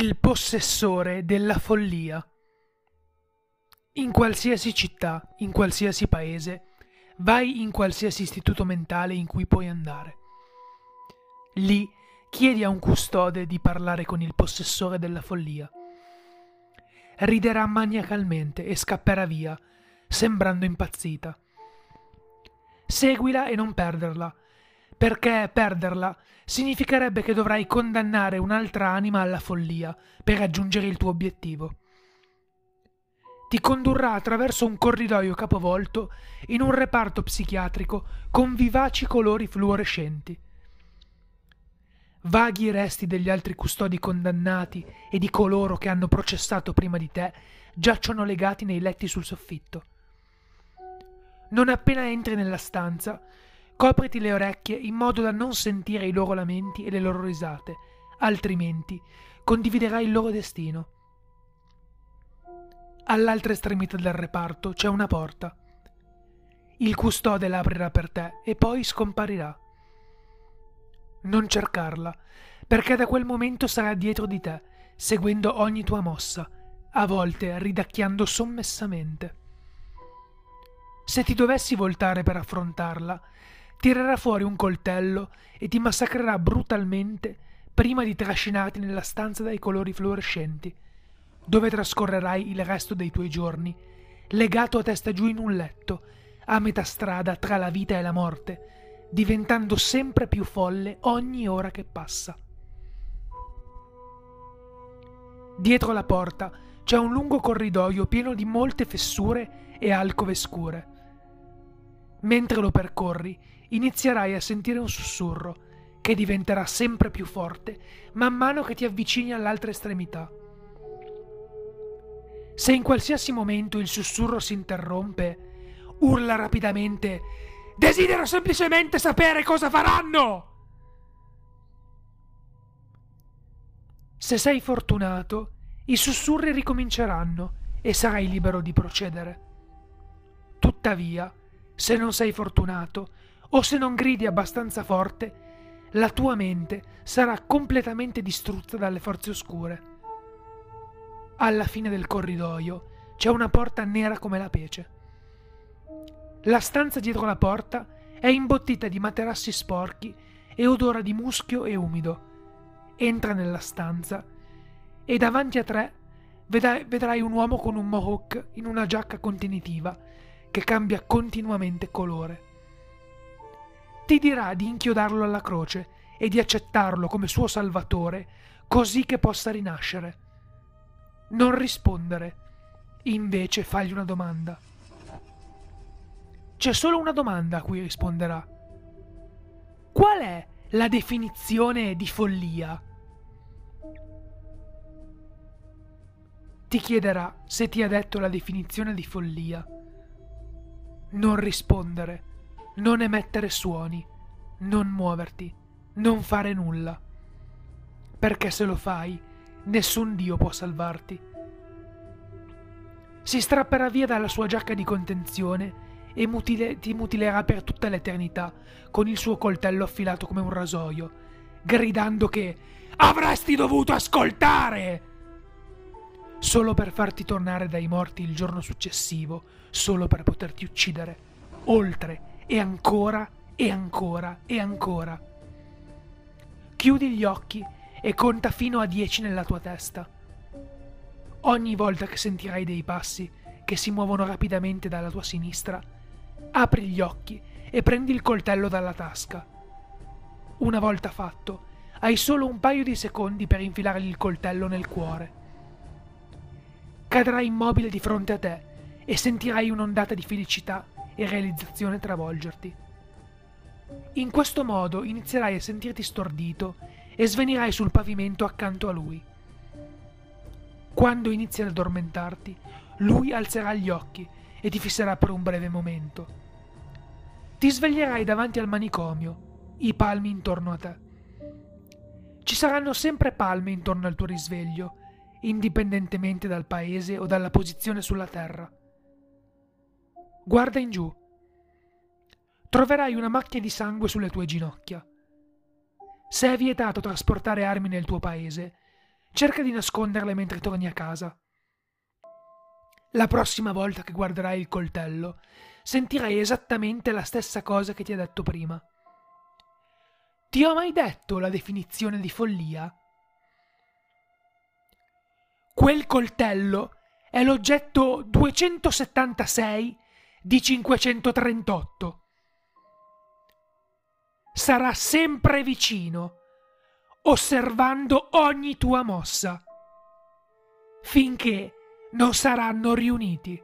Il possessore della follia. In qualsiasi città, in qualsiasi paese, vai in qualsiasi istituto mentale in cui puoi andare. Lì chiedi a un custode di parlare con il possessore della follia. Riderà maniacalmente e scapperà via, sembrando impazzita. Seguila e non perderla, perché perderla significherebbe che dovrai condannare un'altra anima alla follia per raggiungere il tuo obiettivo. Ti condurrà attraverso un corridoio capovolto in un reparto psichiatrico con vivaci colori fluorescenti. Vaghi resti degli altri custodi condannati e di coloro che hanno processato prima di te giacciono legati nei letti sul soffitto. Non appena entri nella stanza, Copriti le orecchie in modo da non sentire i loro lamenti e le loro risate, altrimenti condividerai il loro destino. All'altra estremità del reparto c'è una porta. Il custode l'aprirà per te e poi scomparirà. Non cercarla, perché da quel momento sarà dietro di te, seguendo ogni tua mossa, a volte ridacchiando sommessamente. Se ti dovessi voltare per affrontarla, tirerà fuori un coltello e ti massacrerà brutalmente prima di trascinarti nella stanza dai colori fluorescenti, dove trascorrerai il resto dei tuoi giorni, legato a testa giù in un letto, a metà strada tra la vita e la morte, diventando sempre più folle ogni ora che passa. Dietro la porta c'è un lungo corridoio pieno di molte fessure e alcove scure. Mentre lo percorri, inizierai a sentire un sussurro che diventerà sempre più forte man mano che ti avvicini all'altra estremità. Se in qualsiasi momento il sussurro si interrompe, urla rapidamente Desidero semplicemente sapere cosa faranno! Se sei fortunato, i sussurri ricominceranno e sarai libero di procedere. Tuttavia, se non sei fortunato, o se non gridi abbastanza forte, la tua mente sarà completamente distrutta dalle forze oscure. Alla fine del corridoio c'è una porta nera come la pece. La stanza dietro la porta è imbottita di materassi sporchi e odora di muschio e umido. Entra nella stanza e davanti a te vedrai un uomo con un mohawk in una giacca contenitiva che cambia continuamente colore ti dirà di inchiodarlo alla croce e di accettarlo come suo salvatore, così che possa rinascere. Non rispondere, invece fagli una domanda. C'è solo una domanda a cui risponderà. Qual è la definizione di follia? Ti chiederà se ti ha detto la definizione di follia. Non rispondere non emettere suoni, non muoverti, non fare nulla. Perché se lo fai, nessun Dio può salvarti. Si strapperà via dalla sua giacca di contenzione e mutile, ti mutilerà per tutta l'eternità con il suo coltello affilato come un rasoio, gridando che avresti dovuto ascoltare! Solo per farti tornare dai morti il giorno successivo, solo per poterti uccidere, oltre e ancora e ancora e ancora. Chiudi gli occhi e conta fino a dieci nella tua testa. Ogni volta che sentirai dei passi che si muovono rapidamente dalla tua sinistra, apri gli occhi e prendi il coltello dalla tasca. Una volta fatto, hai solo un paio di secondi per infilare il coltello nel cuore. Cadrai immobile di fronte a te e sentirai un'ondata di felicità e realizzazione travolgerti. In questo modo inizierai a sentirti stordito e svenirai sul pavimento accanto a lui. Quando inizi ad addormentarti, lui alzerà gli occhi e ti fisserà per un breve momento. Ti sveglierai davanti al manicomio, i palmi intorno a te. Ci saranno sempre palme intorno al tuo risveglio, indipendentemente dal paese o dalla posizione sulla terra. Guarda in giù. Troverai una macchia di sangue sulle tue ginocchia. Se è vietato trasportare armi nel tuo paese, cerca di nasconderle mentre torni a casa. La prossima volta che guarderai il coltello, sentirai esattamente la stessa cosa che ti ha detto prima. Ti ho mai detto la definizione di follia? Quel coltello è l'oggetto 276 di 538. Sarà sempre vicino, osservando ogni tua mossa, finché non saranno riuniti.